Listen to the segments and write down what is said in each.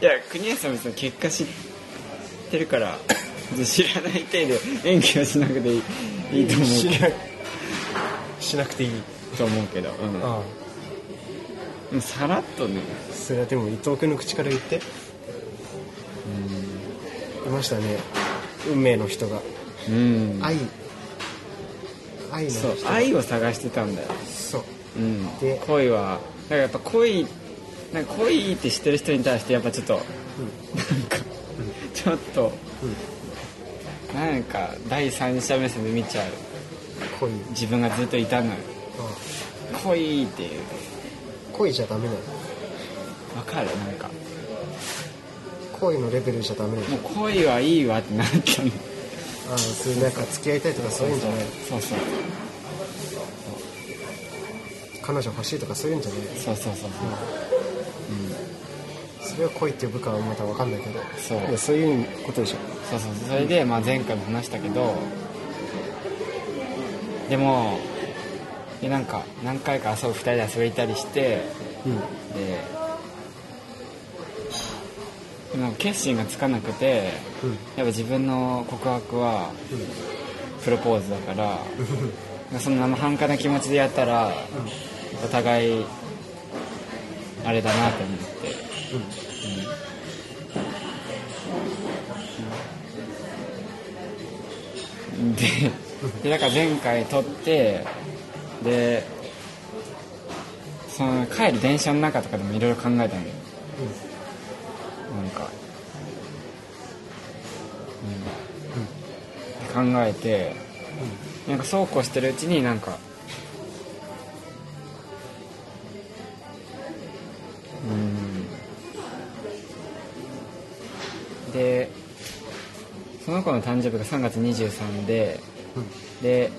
いや国安さん別に結果知ってるから知らない程度演技はしなくていいいいと思う。けしなくていい。どと思うけど、うん、あでもさらっとね。あそれはでも伊藤君の口から言って。いましたね。運命の人が。うん。愛。愛のそう愛を探してたんだよ、そう。うん、で恋はだからやっぱ恋なんか恋って知ってる人に対してやっぱちょっと、なんかちょっと、なんか第三者目線で見ちゃう。恋。自分がずっといたのよ。あ恋っていう。あ恋じゃダメなの？わかる？なんか。恋のレベルじゃダメなの？もう恋はいいわってなったのああそれなんか付き合いたいとかそういうんじゃない？そうそう彼女欲しいとかそういうんじゃない？そうそうそうそれは恋って呼ぶかはまた分かんないけど。そう。そういうことでしょ。そうそう。そうそれで、まあ、前回も話したけどでもでなんか何回か遊ぶ2人で遊びたりしてうん。ででも決心がつかなくてうん。やっぱ自分の告白はプロポーズだから その生半可な気持ちでやったらお互いあれだなと思ってうん。ででだから前回撮ってでその帰る電車の中とかでもいろいろ考えたんだよなんか、うん。考えて、なんかそうこうしてるうちになんかの子の誕生日が3月23で、で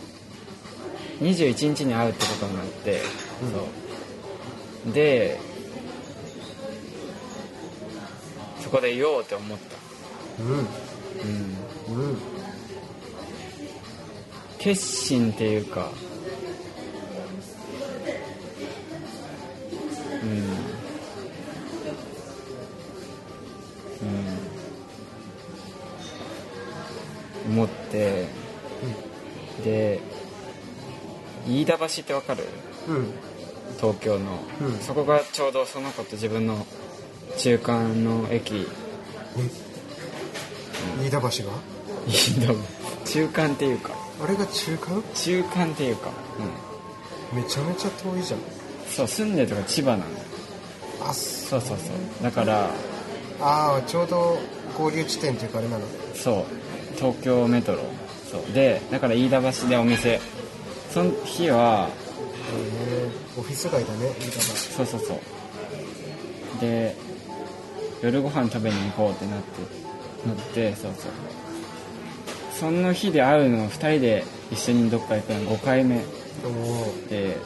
21日に会うってことになって、そう。でそこで言おうって思った。うん。うん。うん。決心っていうか橋ってわかる？うん。東京の、うん。そこがちょうどその子と自分の中間の駅。飯田橋が？飯田橋。中間っていうか。あれが中間？中間っていうか、うん、めちゃめちゃ遠いじゃん。そう住んでるとこ千葉なのあそそうそうそう。だからあーちょうど合流地点っていうかあれなの。そう。東京メトロ。そう。でだから飯田橋でお店その日はへえオフィス街だね飯田そうそうそう。で夜ご飯食べに行こうってなってなってそうそう。その日で会うの2人で一緒にどっか行くの5回目。橋おおで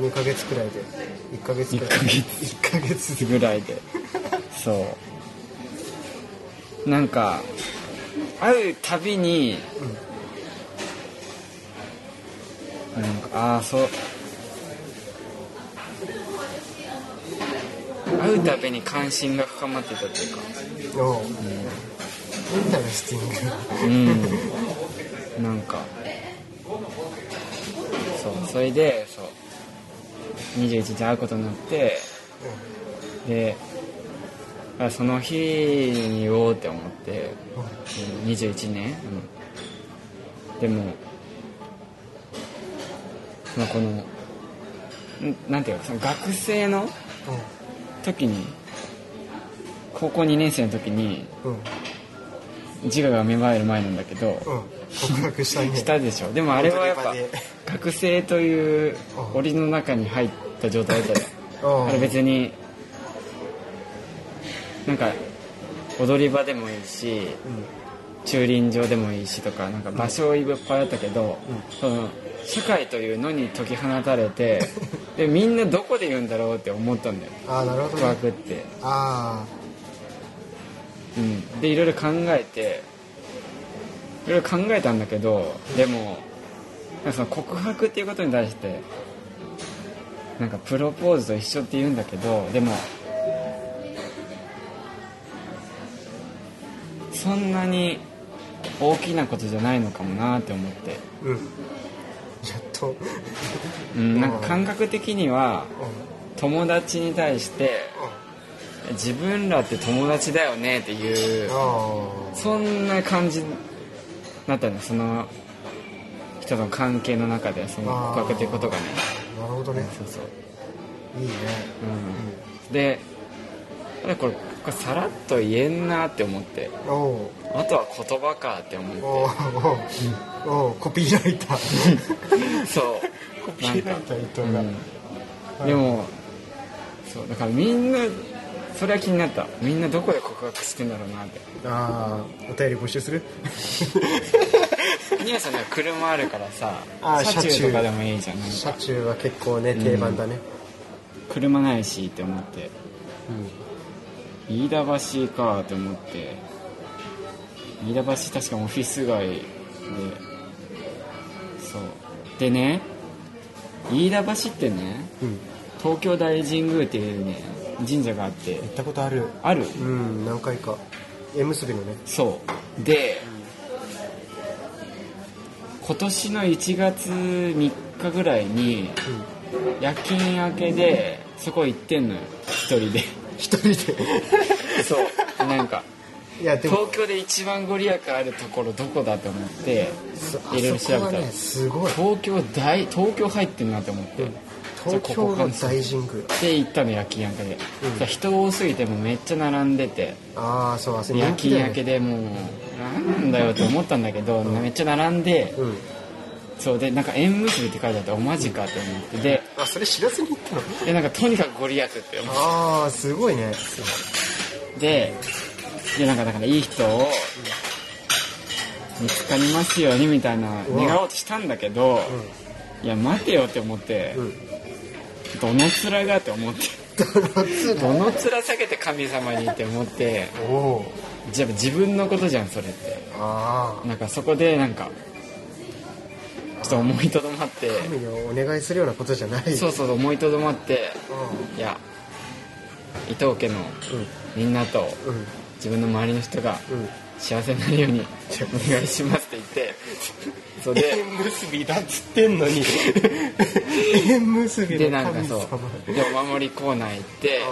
2ヶ月くらいで1ヶ月くらい1ヶ月。1ヶ月ぐらいで。そう。なんか会うたびに、なんかああそう。会うたびに関心が深まってたっていうか。おお interesting うん。なんか。そうそれでそう。21日会うことになって。であその日に言おうって思って。うん21年、うん、でも、まあ、このんなんていうかその学生の時に高校2年生の時に自我が芽生える前なんだけど、うん。告白したね。したでしょ。でもあれはやっぱ学生といううん檻の中に入った状態だった あれ別になんか踊り場でもいいし駐輪場でもいいしとかなんか場所いっぱいあったけど、その社会というのに解き放たれて でみんなどこで言うんだろうって思ったんだよ。ああなるほ告どね。白って、あうん、でいろいろ考えていろいろ考えたんだけどでもその告白っていうことに対してなんかプロポーズと一緒って言うんだけどでもそんなに大きなことじゃないのかもなって思って、うんやっと。うん、なんか感覚的には友達に対して自分らって友達だよねっていうあそんな感じだったの。その人の関係の中でその告白っていうことがね。あなるほどね。そうそう。いいね。うん。であれこれこれさらっと言えんなって思って。あとは言葉かって思っおーおおコピーライター。てそう。コピーライター伊藤が、うん。でもそうだからみんなそれは気になった。みんなどこで告白してんだろうなって。ああお便り募集する？ニアさんなんか車あるからさあー車中とかでもいいじゃん。車か。中は結構ね定番だね。車ないしって思って。うん、飯田橋かって思って。飯田橋確かオフィス街でそう。でね飯田橋ってねうん、東京大神宮っていうね神社があって。行ったことある。ある？うん何回か。縁結びのね。そう。で今年の1月3日ぐらいに夜勤明けでそこ行ってんのよ。一人で。一人で。そう。なんかいや東京で一番ご利益あるところどこだと思ってそいろいろ調べたら。ねすごい。東京大東京入ってんなって思って、東京の大神宮。で行ったの夜勤明けで、うん。人多すぎてもうめっちゃ並んでて。ああそうあそれ夜勤明けでもうなんだよって思ったんだけど、めっちゃ並んで、うん。そうでなんか縁結びって書いてあっておマジかって思って。であそれ知らずに行ったの？でなんかとにかくご利益って思っああすごいねてでなんかだからいい人を見つかりますようにみたいな願おうとしたんだけど、いや待てよって思って、うん。どの面がって思って。どの面？下げて神様にって思って。じゃあ自分のことじゃんそれって。なんかそこでなんかちょっと思いとどまって。神にお願いするようなことじゃない。そうそう思いとどまって。いや伊藤家のみんなとうんうん自分の周りの人がうん。幸せになるようにお願いしますって言って。それで縁結びだっつってんのに。縁結びでなんかそ様う。でお守りコーナー行って。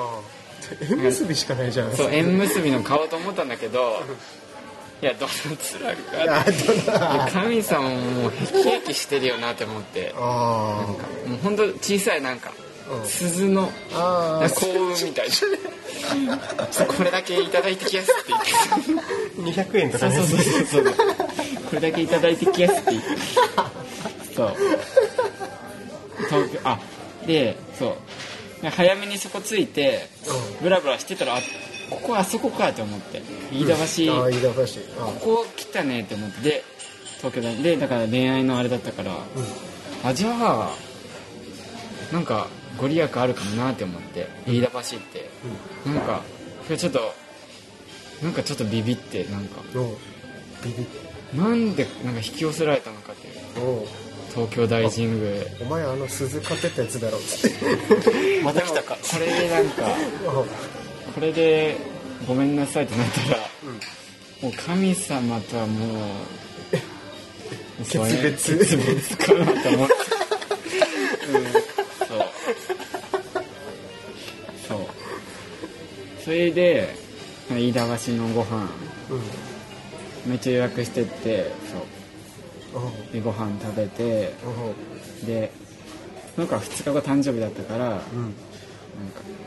縁結びしかないじゃん。そう縁結びの買おうと思ったんだけどいやどの面が神様ももうへきへきしてるよなって思って。あもうほんと小さいなんかうん鈴の。幸運みたい。なこれだけいただいてきやすって言って。200円とかね。そうそうそうそう。これだけいただいてきやすって言って。そう。東京あでそう。で早めにそこ着いてブラブラしてたらあここあそこかって思って。飯田橋、ああ飯田橋。あここ来たねって思って。で東京ででだから恋愛のあれだったから。あじゃあなんかご利益あるかもなって思って飯田橋ってなんかそれちょっとなんかちょっとビビってなんか。ビビなんでなんか引き寄せられたのかっていう。東京大神宮。お前あの鈴買ってったやつだろ。つってまた来たか。これでなんかこれでごめんなさいってなったらもう神様とはもう 決別。決別かなと思って、それで飯田橋のご飯。うん。めっちゃ予約してってそう。でご飯食べてでなんか2日後誕生日だったからなんか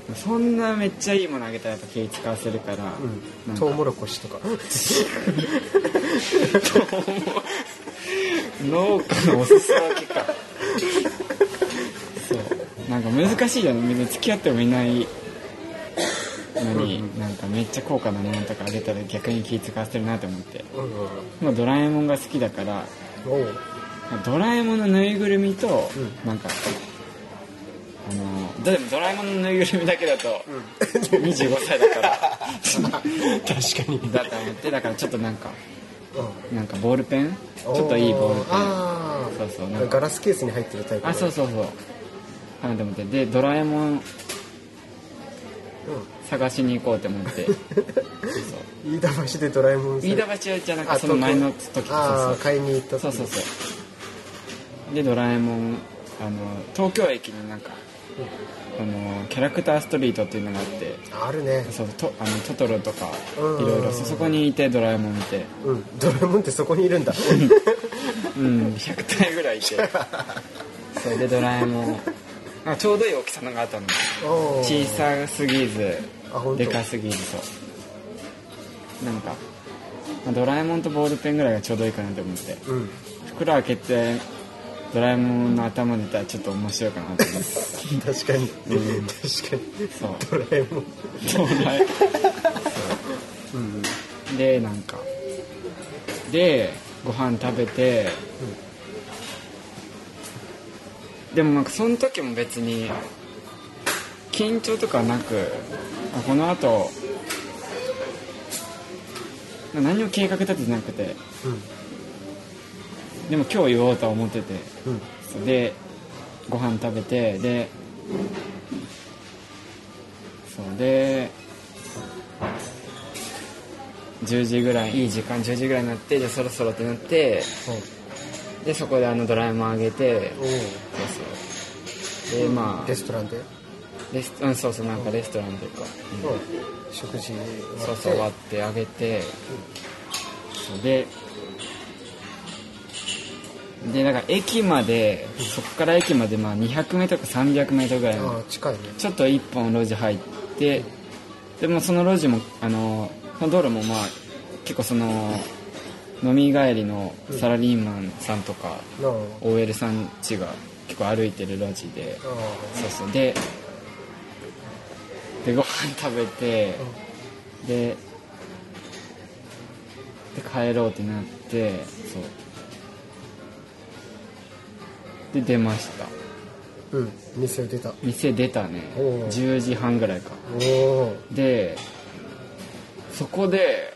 うんそんなめっちゃいいものあげたらやっぱ気使わせるから、うん。か。トウモロコシとか。農家のお裾分けか。そう。なんか難しいよね。みんな付き合ってもいない。のに、なんかめっちゃ高価なものとかあげたら逆に気使わせるなと思って。うんもうドラえもんが好きだからドラえもんのぬいぐるみと、うなんかあのでもドラえもんのぬいぐるみだけだと25歳だから。確かに。だと思ってだからちょっとなんかうん。なんかボールペン？ちょっといいボールペン。あそうそう。なんかガラスケースに入ってるタイプあそうそうそう。かなと思ってでドラえもんう探しに行こうと思って。そうそう。ん飯田橋でドラえもんさ飯田橋じゃなくあてその前の時ああそう買いに行った時。そうそうそう。でドラえもんあの東京駅になんかあのキャラクターストリートっていうのがあって。あるね。そうとあのトトロとかうん。いろいろそそこにいてドラえもんいて。うん。ドラえもんってそこにいるんだ。うん。100体ぐらいいて。それでドラえもん。あちょうどいい大きさのがあったの。小さすぎずでかすぎずそうなんか、まあドラえもんとボールペンぐらいがちょうどいいかなと思って。うん。袋開けてドラえもんの頭出たらちょっと面白いかなと思って。確かに、うん。確かに。そう。ドラえもん。ドラえう。んでなんか。でご飯食べて、でもなんかその時も別に緊張とかなくあこの後。何も計画立ててなくて。でも今日言おうとは思ってて。うん。でご飯食べてでそうで10時ぐらいいい時間10時ぐらいになってでそろそろってなってでそこであのドラえもんあげてそうそう。でまあ。レストランで、レスうんそうそうなんかレストランというか、うんう。ん、食事そうそう終わってあげて。そうででだから駅までそこから駅までまあ 200m とか 300m ぐらいあのあ近いね。ちょっと一本路地入ってでもその路地もあのその道路もまあ結構その飲み帰りのサラリーマンさんとかなあ。OL さんちが結構歩いてる路地で。あそうそう。ででご飯食べてでで帰ろうってなってそう。で出ました。あうん。店を出た。店出たね。おう。10時半ぐらいか。でそこで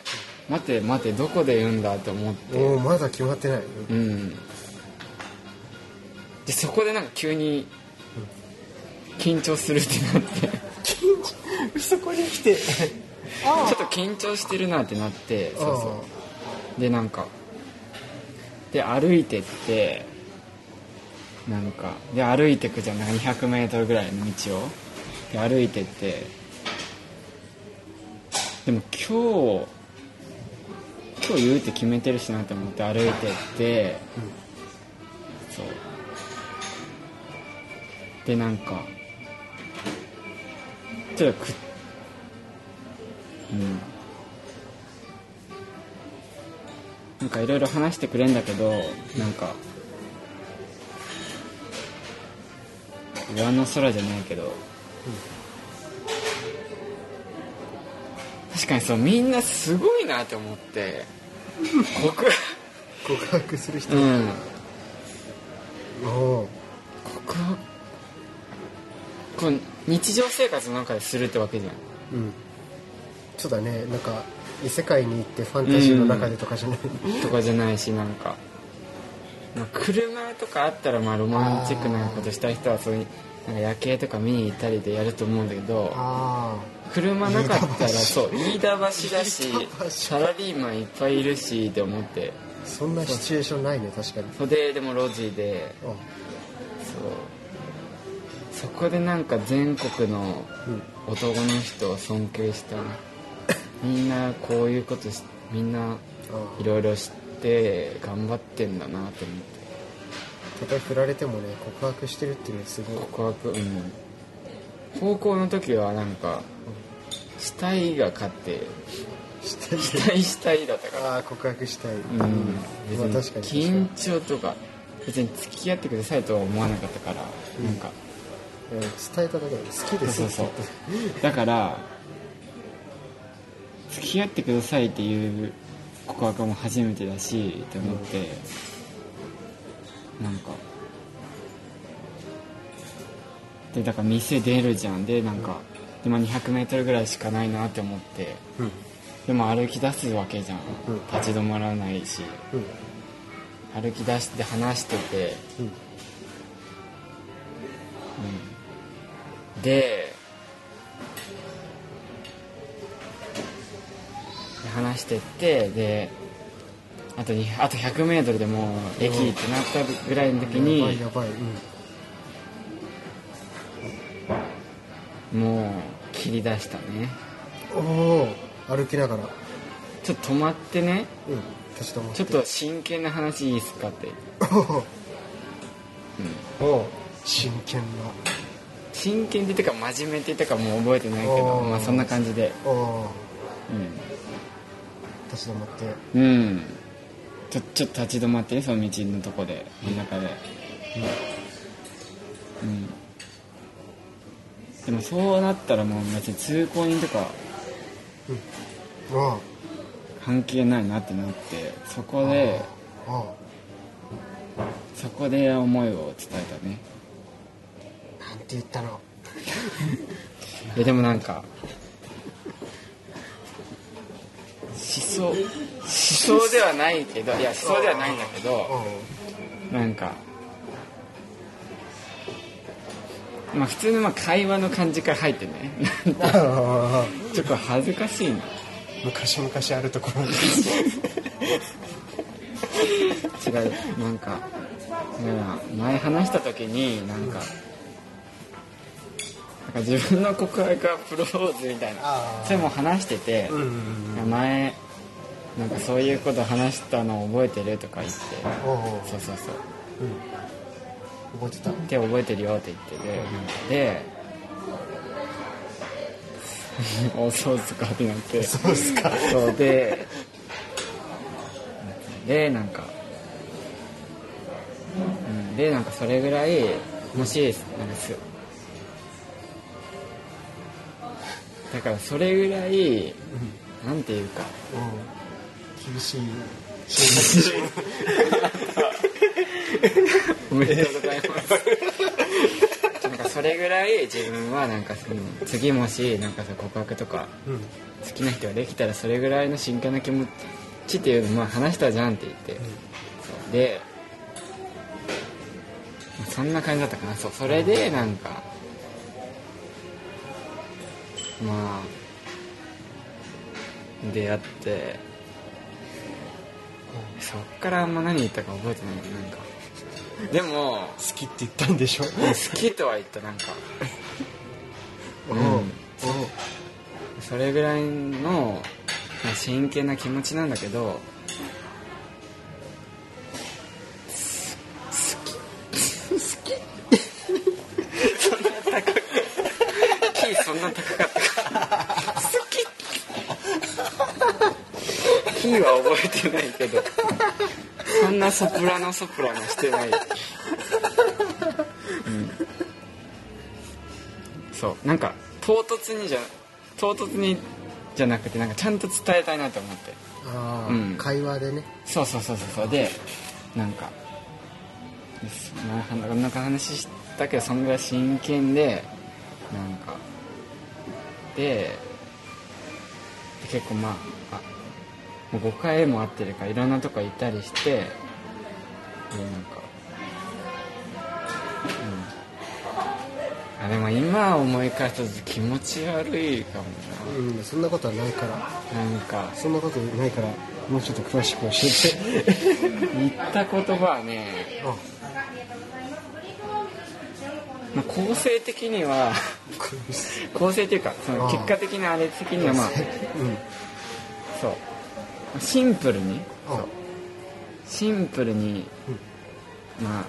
待て待てどこで言うんだって思って。おおまだ決まってない。うん。でそこでなんか急に緊張するってなって そこに来て。ちょっと緊張してるなってなってそうそう。でなんかで歩いてってなんかで歩いてくじゃんなんか 200m ぐらいの道を。で歩いてってでも今日今日言うって決めてるしなって思って歩いてって、そう。でなんかっとくうん。なんかいろいろ話してくれんだけどなんか上の空じゃないけど、確かにそうみんなすごいなって思って告告白する人。うん。告白。こう日常生活の中でするってわけじゃん。うん。そうだね。なんか異世界に行ってファンタジーの中でとかじゃない、とかじゃないしなんか、まあ、車とかあったらまあロマンチックなことしたい人はそういうなんか夜景とか見に行ったりでやると思うんだけどあ車なかったらそう飯田橋だしサラリーマンいっぱいいるしって思って。あそんなシチュエーションないね確かに。袖でも路地であそうそこでなんか全国のうん。男の人を尊敬した。みんなこういうことしみんなあいろいろ知って頑張ってんだなって思って。たとえ振られてもね告白してるっていうのすごい。告白うん。高校の時はなんかしたいが勝ってしたい。したいだったから。ああ告白したい。うん。まあ別確かにに。緊張とか別に付き合ってくださいとは思わなかったからなんかうん伝えただけで好きですそうそうだから付き合ってくださいっていう告白も初めてだしって思って、なんかでだから店出るじゃん。でなんかで、まあ、200m ぐらいしかないなって思って。うん。でも歩き出すわけじゃん、うん。立ち止まらないし。うん。歩き出して話してて、うんで話してってであとにあと 100m でもう駅ってなったぐらいの時にやばいうん。もう切り出したね。おお歩きながら。ちょっと止まってね。うん立ち止まって。ちょっと真剣な話いいっすかって、おお真剣な真剣って言ったか真面目って言ったかもう覚えてないけどまあそんな感じで。う立ち止まって。ん、うん、ちょちょっと立ち止まってねその道のとこで真ん中で。うん。でもそうなったらもう別に通行人とかあ関係ないなってなってそこでそこで思いを伝えたね。あなんて言ったの。いやでもなんか思想思想ではないけどいや思想ではないんだけどなんかまあ普通のまあ会話の感じから入ってね。ちょっと恥ずかしいな。昔々あるところに 違うなんか前話した時になんかなんか自分の告白はプロポーズみたいな。それも話してて、うんうんいや前なんかそういうこと話したの覚えてるとか言って。そうそうそう。覚えてた。で覚えてるよって言ってて。で おそうっすかってなって。そうですか。そうででなんか、うん、でなんかそれぐらいもしなんかすだからそれぐらいなんていうか。うん。厳しい。おめでとうございます。なんかそれぐらい自分はなんかその次もしなんかその告白とかうん好きな人ができたらそれぐらいの真剣な気持ちっていうのまあ話したじゃんって言って、そう。でまあそんな感じだったかな。そう。それでなんかまあ出会ってそっからあんま何言ったか覚えてないなんか。でも好きって言ったんでしょ？好きとは言ったなんか。うん。それぐらいのまあ真剣な気持ちなんだけどーは覚えてないけど。そんなソプラノソプラノしてない。うん。そう。なんか唐突にじゃ唐突にじゃなくてなんかちゃんと伝えたいなと思って。ああ、うん。会話でね。そうそうそうそうでなんかです。まあこんな話したけどそんぐらい真剣でなんかでで結構まああもう5回も会ってるからいろんなとこ行ったりしてでなんかうん。あでも今思い返すと気持ち悪いかもうんそんなことはないから。ななんかそんなことないからもうちょっと詳しく教えて。言った言葉はねあ。まあ、構成的には構成。っていうかその結果的なあれ的にはまあうん。そうシンプルに。あ。シンプルに、まあ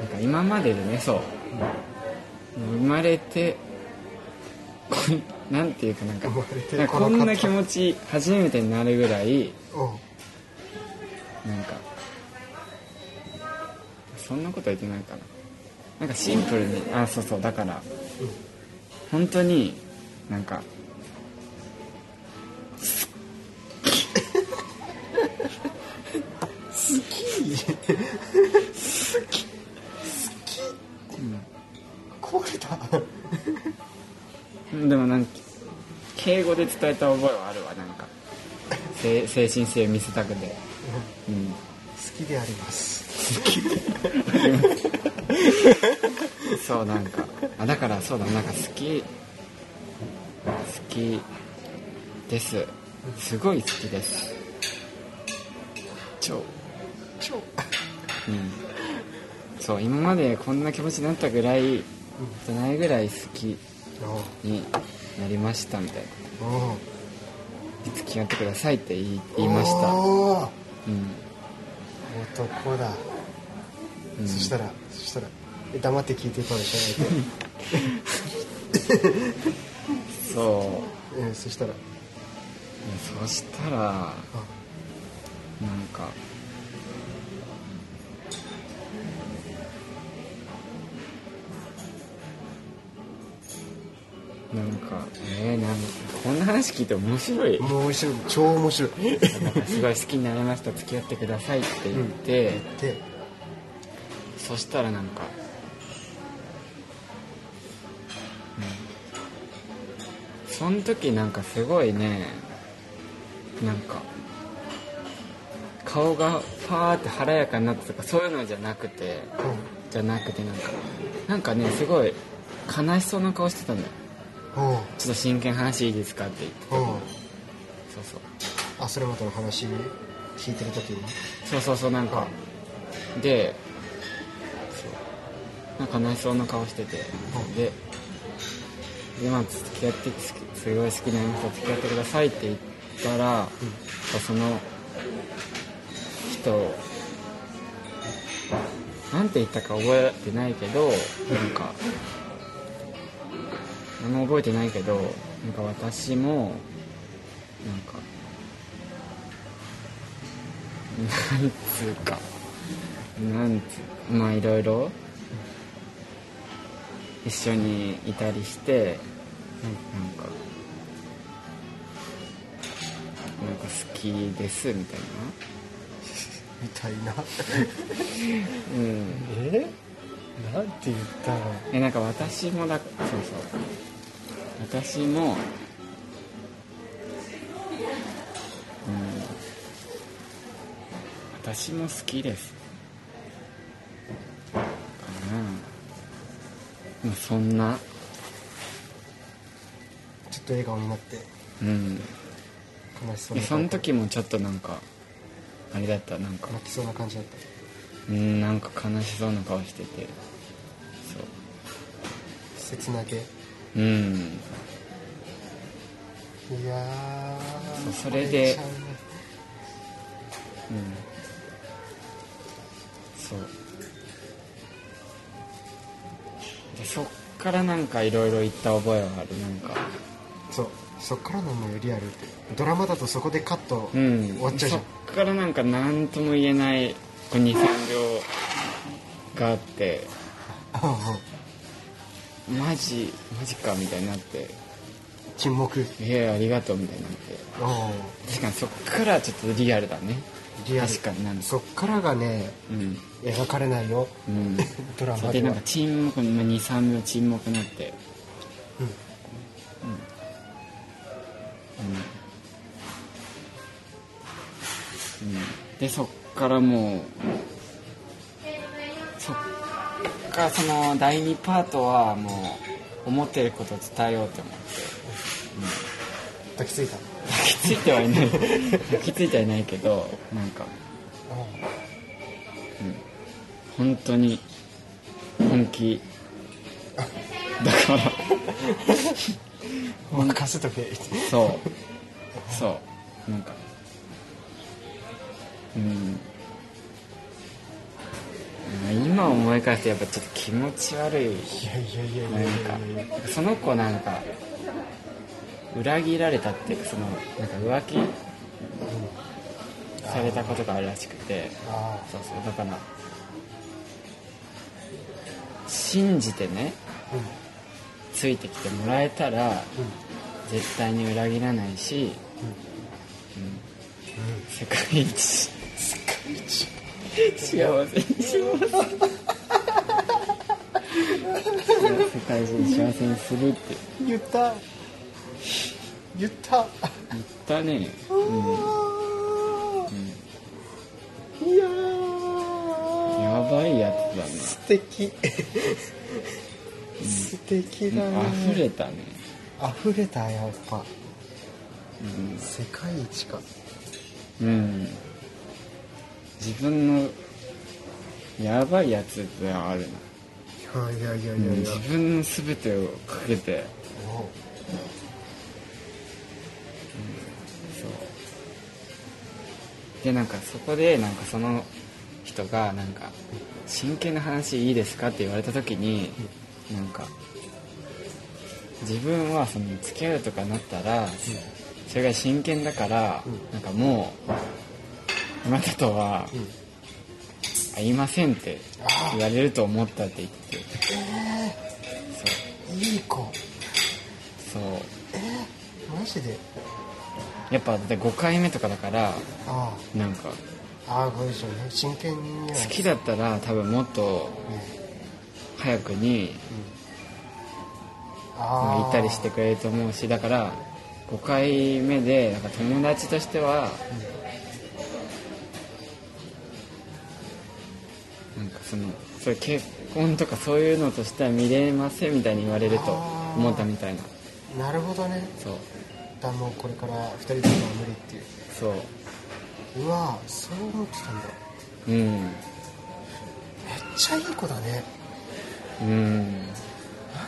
なんか今まででねそう、生まれてこんなんていうかなんかこんな気持ち初めてになるぐらいうん。なんかそんなこと言ってないかな。なんかシンプルに。あそうそうだから。本当になんか壊れた。でもなんか敬語で伝えた覚えはあるわなんか。せ精神性を見せたくて。うん。好きであります。そうなんか。あだからそうだなんか好き。好きです。すごい好きです。超。超。うん。そう今までこんな気持ちになったぐらいじゃないぐらい好きおになりましたみたいな。おお付き合ってくださいって言いました。うん、男だ、うん、そしたらそしたらえ黙って聞いていこうでしょそう。うんそしたら。そしたらなんかなんかえー、なんかこんな話聞いて面白い。もう面白い。超面白い。すごい好きになりました付き合ってくださいって言って、でそしたらなんか、うん、その時なんかすごいねなんか顔がパーって晴れやかになったとかそういうのじゃなくてじゃなくてなんかなんかねすごい悲しそうな顔してたんだよちょっと真剣話いいですかって言ってそうそう。あそれまたの話聞いてる時に？そうそうそうなんか。でそう。なんか悲しそうな顔してて。ででまあ付き合ってすすごい好きになりました付き合ってくださいって言ったら、その人なんて言ったか覚えてないけどなんか何も覚えてないけどなんか私もなんかなんつうかなんつうまあいろいろ一緒にいたりしてなんかなんか好きですみたいみたいなな。うん。え？なんて言ったの？えなんか私もだそうそう私もうん。私も好きです。かな。まあそんな。ちょっと笑顔になって。うん。悲しそうその時もちょっとなんかあれだった。なんか。泣きそうな感じだった。うんなんか悲しそうな顔してて。切なげ。そううん。いやー。そうそれでうねうん。そう。でそっからなんかいろいろ言った覚えはある？なんか。そう。そっからなのよリアルってドラマだとそこでカットうん終わっちゃうじゃん。そっからなんか何とも言えない23秒があって マジマジかみたいになって。沈黙「いやありがとう」みたいになって。確かにそっからちょっとリアルだね。リアル。確かになんか。そっからがねうん。描かれないよ。うん。ドラマでなんか沈黙23秒沈黙になって。うん。うん、うん、でそっからもうからその第2パートはもう思ってることを伝えようと思って。抱きついた。抱きついてはいない。抱きついてはいないけどなんか。本当に本気。だから。任せとけそう。そう。なんか。うん。まあ今思い返すとやっぱちょっと気持ち悪いいやいやいやいやなんかその子なんか裏切られたっていうかそのなんか浮気されたことがあるらしくて。あそうそうだから信じてねあうん。ついてきてもらえたら絶対に裏切らないし、うん。世界一。世界一幸せ。にします世界一に幸せにするって。言った。言った。言ったね。うん、いややばいやつだね。素敵。素敵だね。溢れたね。溢れたやっぱ。うん。世界一か。うん自分のやばいやつではあるな、いやいやいやうんいや。自分の全てをかけて。でなんかそこでなんかその人がなんか「真剣な話いいですか?」って言われた時になんか自分はその付き合うとかなったらそれが真剣だからうんなんかもうあなたとはうん。会いませんってあ言われると思ったって言って。あいい子。そう。そうマジで？やっぱだって5回目とかだからあなんか。あああこれでしょうね。真剣には好きだったら多分もっと早くにうん。ああ。行ったりしてくれると思うしだから5回目でなんか友達としてはなんそのそれ結婚とかそういうのとしては見れませんみたいに言われると思ったみたいな。なるほどね。そう。だもうこれから2人では無理っていう。そう。うわそう思ってたんだ。うん。めっちゃいい子だね。うん。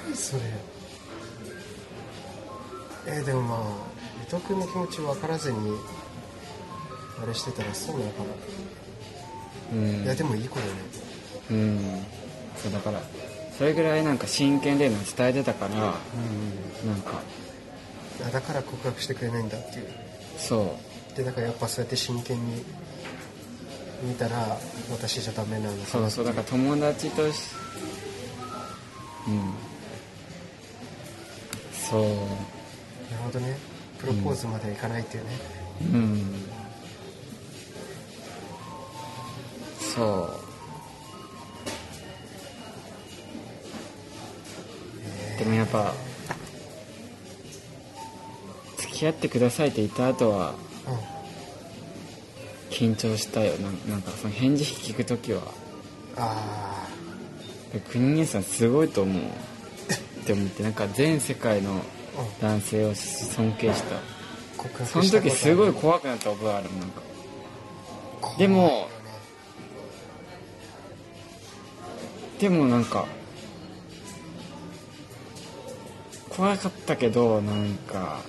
何それ。えーでもまあ伊藤君の気持ち分からずにあれしてたらそうなのかな、うん。いやでもいい子だねうん。そうだからそれぐらいなんか真剣での伝えてたからうんなんか。あだから告白してくれないんだっていう。そう。でだからやっぱそうやって真剣に見たら私じゃダメなのかなそうそうだから友達としうん。そう。なるほどね。プロポーズまではいかないっていうね、うん。そうでもやっぱ付き合ってくださいって言った後はうん緊張したよ。なんなんかその返事聞く時は。あ国根さんすごいと思う。って思ってなんか全世界の男性を尊敬した。その時すごい怖くなった覚えあるなんか。でもでもなんか怖かったけどなんか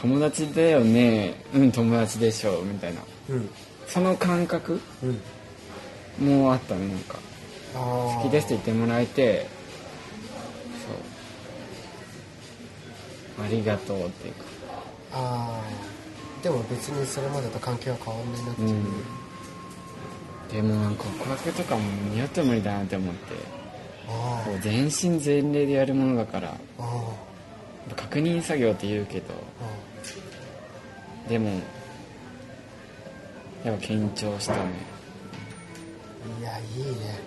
友達だよねうん友達でしょみたいな。うん。その感覚うん。もあったねなんか。あ好きですって言ってもらえてそう。ありがとうっていうか。ああでも別にそれまでと関係は変わんないなっていう、うん。でもなんか告白とかも二度と無理だなって思って。あこう全身全霊でやるものだから。確認作業って言うけど。あでもやっぱ緊張したね。いやいいね。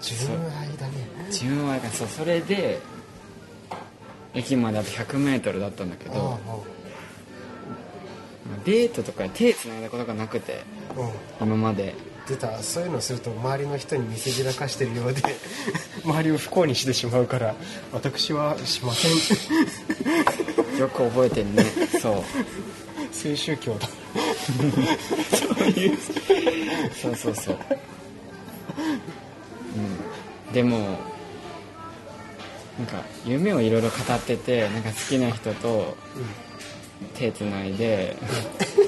純愛だね。自分はそうそれで駅まであと 100m だったんだけあどあデートとかで手つないだことがなくて今まで出たそういうのすると周りの人に見せびらかしてるようで 周りを不幸にしてしまうから私はしません。よく覚えてんね。そう。そういう。宗教だそうそうそう。うん。でもなんか夢をいろいろ語っててなんか好きな人と手つないで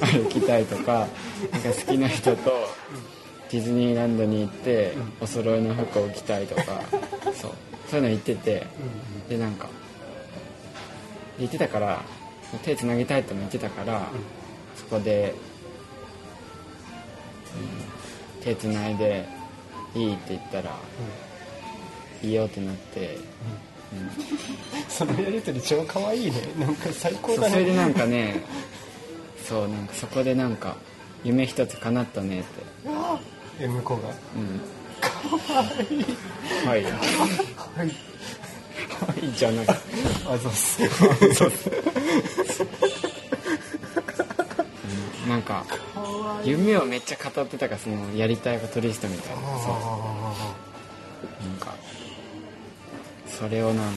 歩きたいとかなんか好きな人とディズニーランドに行ってお揃いの服を着たいとか そう。そういうの言っててでなんか言ってたから手つなぎたいとも言ってたから、そこで、うん手つないでいいって言ったら、いいよってなって、そのやりとり超可愛いね。なんか最高だね。それでなんかねそうなんかそこでなんか夢一つ叶ったねって え向こうが。うん。はい。はい。はい。はいじゃない。あそうっす。そうう。ん。なんか夢をめっちゃ語ってたからそのやりたいことリストみたいな。そう。あなんかそれをなん